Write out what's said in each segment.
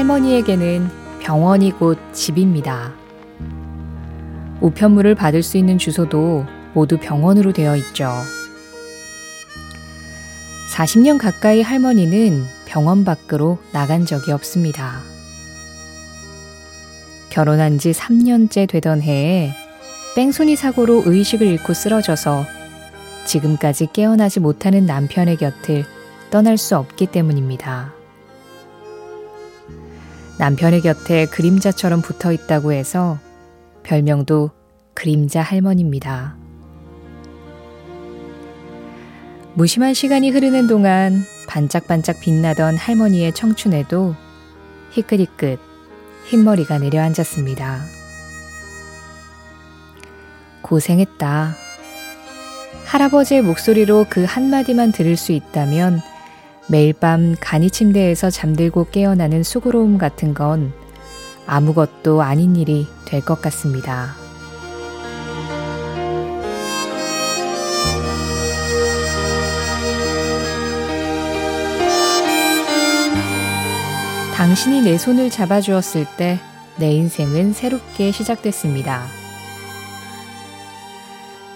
할머니에게는 병원이 곧 집입니다. 우편물을 받을 수 있는 주소도 모두 병원으로 되어 있죠. 40년 가까이 할머니는 병원 밖으로 나간 적이 없습니다. 결혼한 지 3년째 되던 해에 뺑소니 사고로 의식을 잃고 쓰러져서 지금까지 깨어나지 못하는 남편의 곁을 떠날 수 없기 때문입니다. 남편의 곁에 그림자처럼 붙어 있다고 해서 별명도 그림자 할머니입니다. 무심한 시간이 흐르는 동안 반짝반짝 빛나던 할머니의 청춘에도 희끗희끗 흰머리가 내려앉았습니다. 고생했다. 할아버지의 목소리로 그 한마디만 들을 수 있다면 매일 밤 간이 침대에서 잠들고 깨어나는 수고로움 같은 건 아무것도 아닌 일이 될 것 같습니다. 당신이 내 손을 잡아주었을 때 내 인생은 새롭게 시작됐습니다.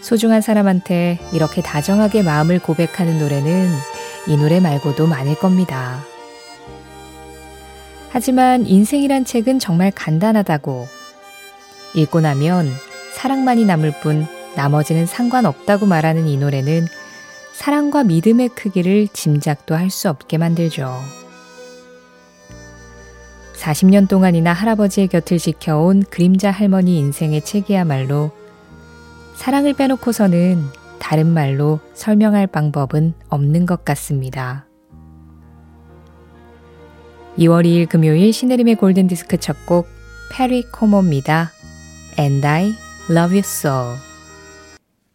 소중한 사람한테 이렇게 다정하게 마음을 고백하는 노래는 이 노래 말고도 많을 겁니다. 하지만 인생이란 책은 정말 간단하다고 읽고 나면 사랑만이 남을 뿐 나머지는 상관없다고 말하는 이 노래는 사랑과 믿음의 크기를 짐작도 할 수 없게 만들죠. 40년 동안이나 할아버지의 곁을 지켜온 그림자 할머니 인생의 책이야말로 사랑을 빼놓고서는 다른 말로 설명할 방법은 없는 것 같습니다. 2월 2일 금요일 신혜림의 골든디스크 첫 곡 페리 코모입니다. And I love you so.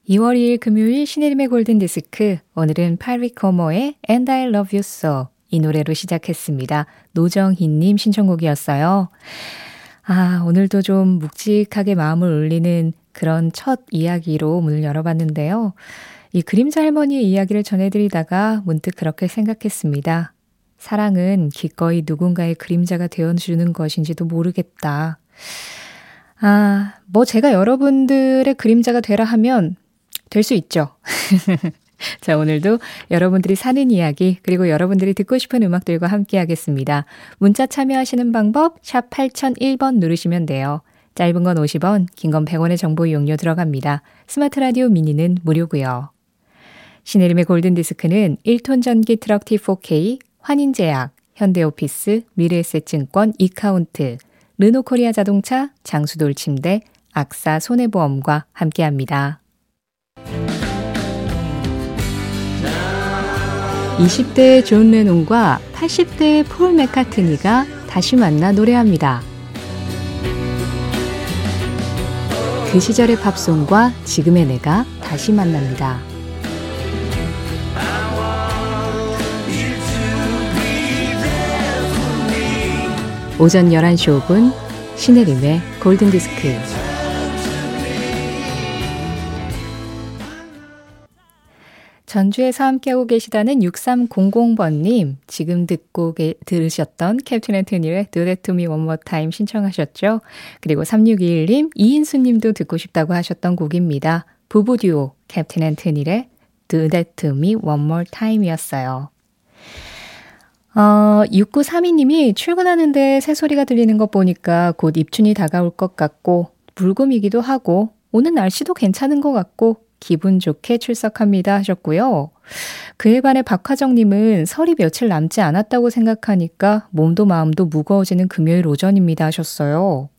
2월 2일 금요일 신혜림의 골든디스크 오늘은 페리 코모의 And I love you so 이 노래로 시작했습니다. 노정희님 신청곡이었어요. 아, 오늘도 좀 묵직하게 마음을 울리는 그런 첫 이야기로 문을 열어봤는데요. 이 그림자 할머니의 이야기를 전해드리다가 문득 그렇게 생각했습니다. 사랑은 기꺼이 누군가의 그림자가 되어주는 것인지도 모르겠다. 아, 뭐 제가 여러분들의 그림자가 되라 하면 될 수 있죠. 자, 오늘도 여러분들이 사는 이야기, 그리고 여러분들이 듣고 싶은 음악들과 함께 하겠습니다. 문자 참여하시는 방법, 샵 8001번 누르시면 돼요. 짧은 건 50원, 긴 건 100원의 정보 이용료 들어갑니다. 스마트 라디오 미니는 무료고요. 신혜림의 골든디스크는 1톤 전기 트럭 T4K, 환인제약, 현대오피스, 미래에셋증권, 이카운트, 르노코리아 자동차, 장수돌 침대, 악사 손해보험과 함께합니다. 20대의 존 레논과 80대의 폴 맥카트니가 다시 만나 노래합니다. 그 시절의 팝송과 지금의 내가 다시 만납니다. 오전 11시 5분 신혜림의 골든디스크 전주에서 함께하고 계시다는 6300번님, 지금 듣고 게, 들으셨던 캡틴 앤토니의 Do That To Me One More Time 신청하셨죠? 그리고 3621님, 이인수님도 듣고 싶다고 하셨던 곡입니다. 부부 듀오 캡틴 앤토니의 Do That To Me One More Time이었어요. 어, 6932님이 출근하는데 새소리가 들리는 것 보니까 곧 입춘이 다가올 것 같고, 불금이기도 하고, 오늘 날씨도 괜찮은 것 같고, 기분 좋게 출석합니다 하셨고요. 그에 반해 박화정님은 설이 며칠 남지 않았다고 생각하니까 몸도 마음도 무거워지는 금요일 오전입니다 하셨어요.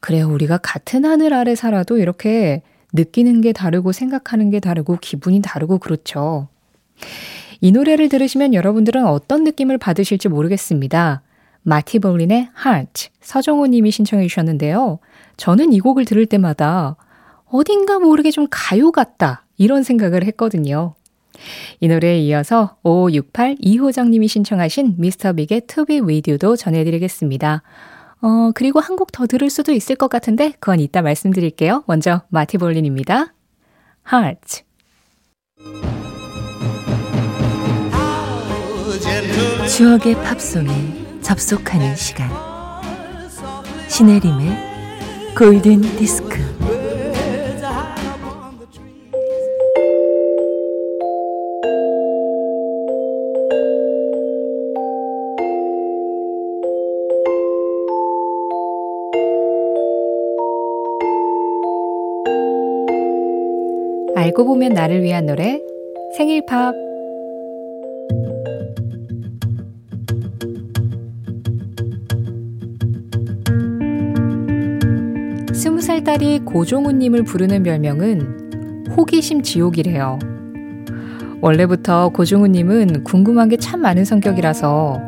그래요. 우리가 같은 하늘 아래 살아도 이렇게 느끼는 게 다르고 생각하는 게 다르고 기분이 다르고 그렇죠. 이 노래를 들으시면 여러분들은 어떤 느낌을 받으실지 모르겠습니다. 마티볼린의 Heart, 서정호 님이 신청해 주셨는데요. 저는 이 곡을 들을 때마다 어딘가 모르게 좀 가요 같다. 이런 생각을 했거든요. 이 노래에 이어서 5568 이호정님이 신청하신 미스터 빅의 To Be With You도 전해드리겠습니다. 어, 그리고 한 곡 더 들을 수도 있을 것 같은데 그건 이따 말씀드릴게요. 먼저 마티볼린입니다. Heart 추억의 팝송에 접속하는 시간 신혜림의 골든 디스크 알고 보면 나를 위한 노래 생일 팝 스무 살 딸이 고종우님을 부르는 별명은 호기심 지옥이래요. 원래부터 고종우님은 궁금한 게 참 많은 성격이라서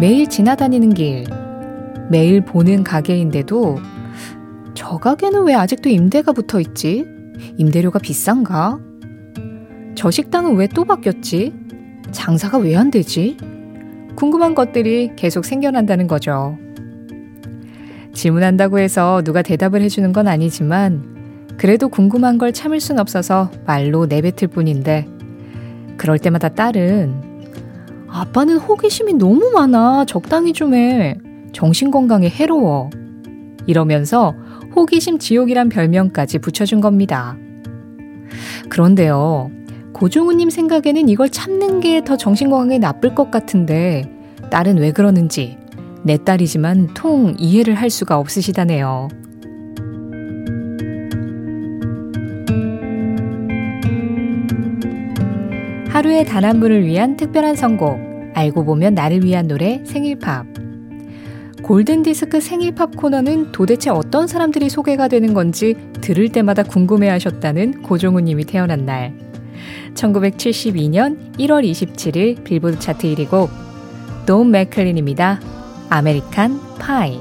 매일 지나다니는 길, 매일 보는 가게인데도 저 가게는 왜 아직도 임대가 붙어 있지? 임대료가 비싼가? 저 식당은 왜 또 바뀌었지? 장사가 왜 안 되지? 궁금한 것들이 계속 생겨난다는 거죠. 질문한다고 해서 누가 대답을 해주는 건 아니지만 그래도 궁금한 걸 참을 순 없어서 말로 내뱉을 뿐인데 그럴 때마다 딸은 아빠는 호기심이 너무 많아. 적당히 좀 해. 정신건강에 해로워. 이러면서 호기심 지옥이란 별명까지 붙여준 겁니다. 그런데요, 고종우님 생각에는 이걸 참는 게 더 정신건강에 나쁠 것 같은데, 딸은 왜 그러는지, 내 딸이지만 통 이해를 할 수가 없으시다네요. 하루의 단 한 분을 위한 특별한 선곡, 알고 보면 나를 위한 노래 생일팝. 골든디스크 생일팝 코너는 도대체 어떤 사람들이 소개가 되는 건지 들을 때마다 궁금해 하셨다는 고종우 님이 태어난 날. 1972년 1월 27일 빌보드 차트 1위 곡 돈 맥클린입니다. American Pie.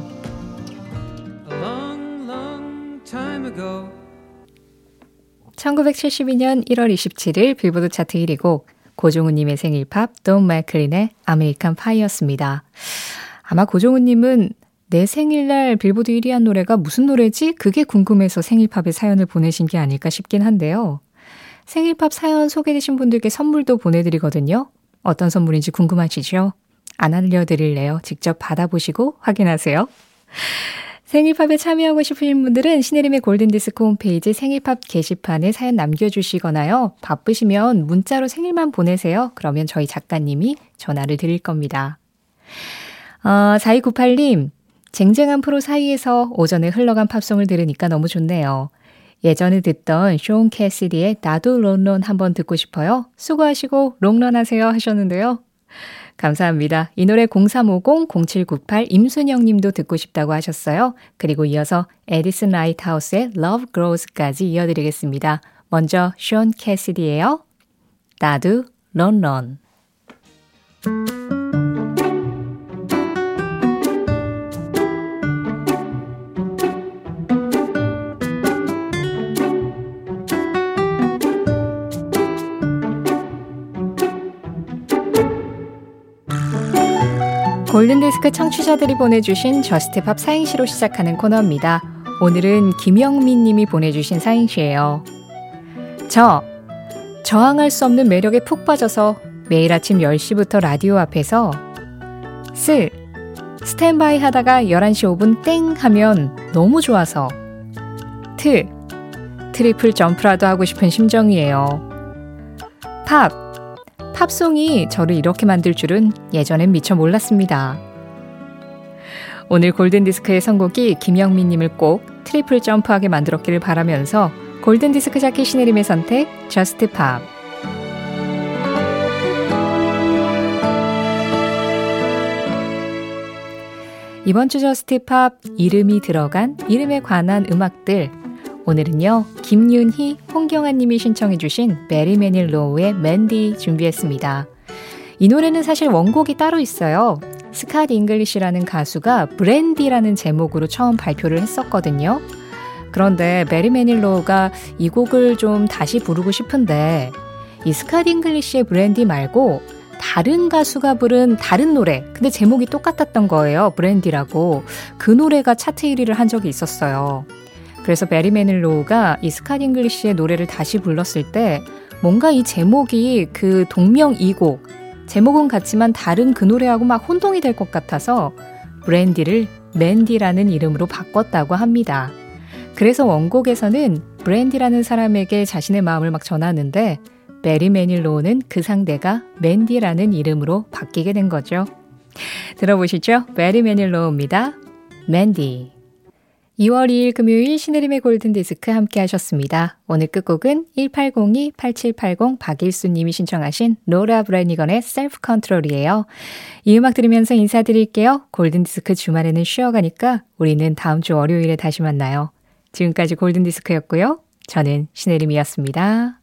1972년 1월 27일 빌보드 차트 1위 곡 고종우님의 생일 팝, 돈 맥클린의 American Pie였습니다. 아마 고종우님은 내 생일날 빌보드 1위 한 노래가 무슨 노래지? 그게 궁금해서 생일팝에 사연을 보내신 게 아닐까 싶긴 한데요. 생일팝 사연 소개되신 분들께 선물도 보내드리거든요. 어떤 선물인지 궁금하시죠? 안 알려드릴래요. 직접 받아보시고 확인하세요. 생일팝에 참여하고 싶으신 분들은 신혜림의 골든디스크 홈페이지 생일팝 게시판에 사연 남겨주시거나요. 바쁘시면 문자로 생일만 보내세요. 그러면 저희 작가님이 전화를 드릴 겁니다. 어, 4298님, 쟁쟁한 프로 사이에서 오전에 흘러간 팝송을 들으니까 너무 좋네요. 예전에 듣던 숀 캐시디의 Da Doo Ron Ron 한번 듣고 싶어요. 수고하시고 롱런 하세요 하셨는데요. 감사합니다. 이 노래 0350-0798 임순영 님도 듣고 싶다고 하셨어요. 그리고 이어서 에디슨 라이트하우스의 Love Grows까지 이어드리겠습니다. 먼저 숀 캐시디예요. Da Doo Ron Ron 골든디스크 청취자들이 보내주신 Just Pop 사행시로 시작하는 코너입니다. 오늘은 김영민 님이 보내주신 사행시예요. 저, 저항할 수 없는 매력에 푹 빠져서 매일 아침 10시부터 라디오 앞에서 스, 스탠바이 하다가 11시 5분 땡 하면 너무 좋아서 트, 트리플 점프라도 하고 싶은 심정이에요. 팝, 팝송이 저를 이렇게 만들 줄은 예전엔 미처 몰랐습니다. 오늘 골든디스크의 선곡이 김영민님을 꼭 트리플 점프하게 만들었기를 바라면서 골든디스크 자켓 신혜림의 선택, Just Pop. 이번 주 Just Pop 이름이 들어간 이름에 관한 음악들 오늘은요, 김윤희, 홍경아 님이 신청해주신 베리 매닐로우의 Mandy 준비했습니다. 이 노래는 사실 원곡이 따로 있어요. 스캇 잉글리시라는 가수가 Brandy라는 제목으로 처음 발표를 했었거든요. 그런데 베리 매닐로우가 이 곡을 좀 다시 부르고 싶은데 이 스캇 잉글리시의 Brandy 말고 다른 가수가 부른 다른 노래 근데 제목이 똑같았던 거예요. Brandy라고. 그 노래가 차트 1위를 한 적이 있었어요. 그래서 베리 매닐로우가 이 스캇 잉글리시의 노래를 다시 불렀을 때 뭔가 이 제목이 그 동명이곡 제목은 같지만 다른 그 노래하고 막 혼동이 될 것 같아서 Brandy를 Mandy라는 이름으로 바꿨다고 합니다. 그래서 원곡에서는 Brandy라는 사람에게 자신의 마음을 막 전하는데 베리 매닐로우는 그 상대가 Mandy라는 이름으로 바뀌게 된 거죠. 들어보시죠. 배리 매닐로우입니다. Mandy. 2월 2일 금요일 신혜림의 골든디스크 함께 하셨습니다. 오늘 끝곡은 1802-8780 박일수님이 신청하신 로라 브라니건의 Self Control이에요. 이 음악 들으면서 인사드릴게요. 골든디스크 주말에는 쉬어가니까 우리는 다음 주 월요일에 다시 만나요. 지금까지 골든디스크였고요. 저는 신혜림이었습니다.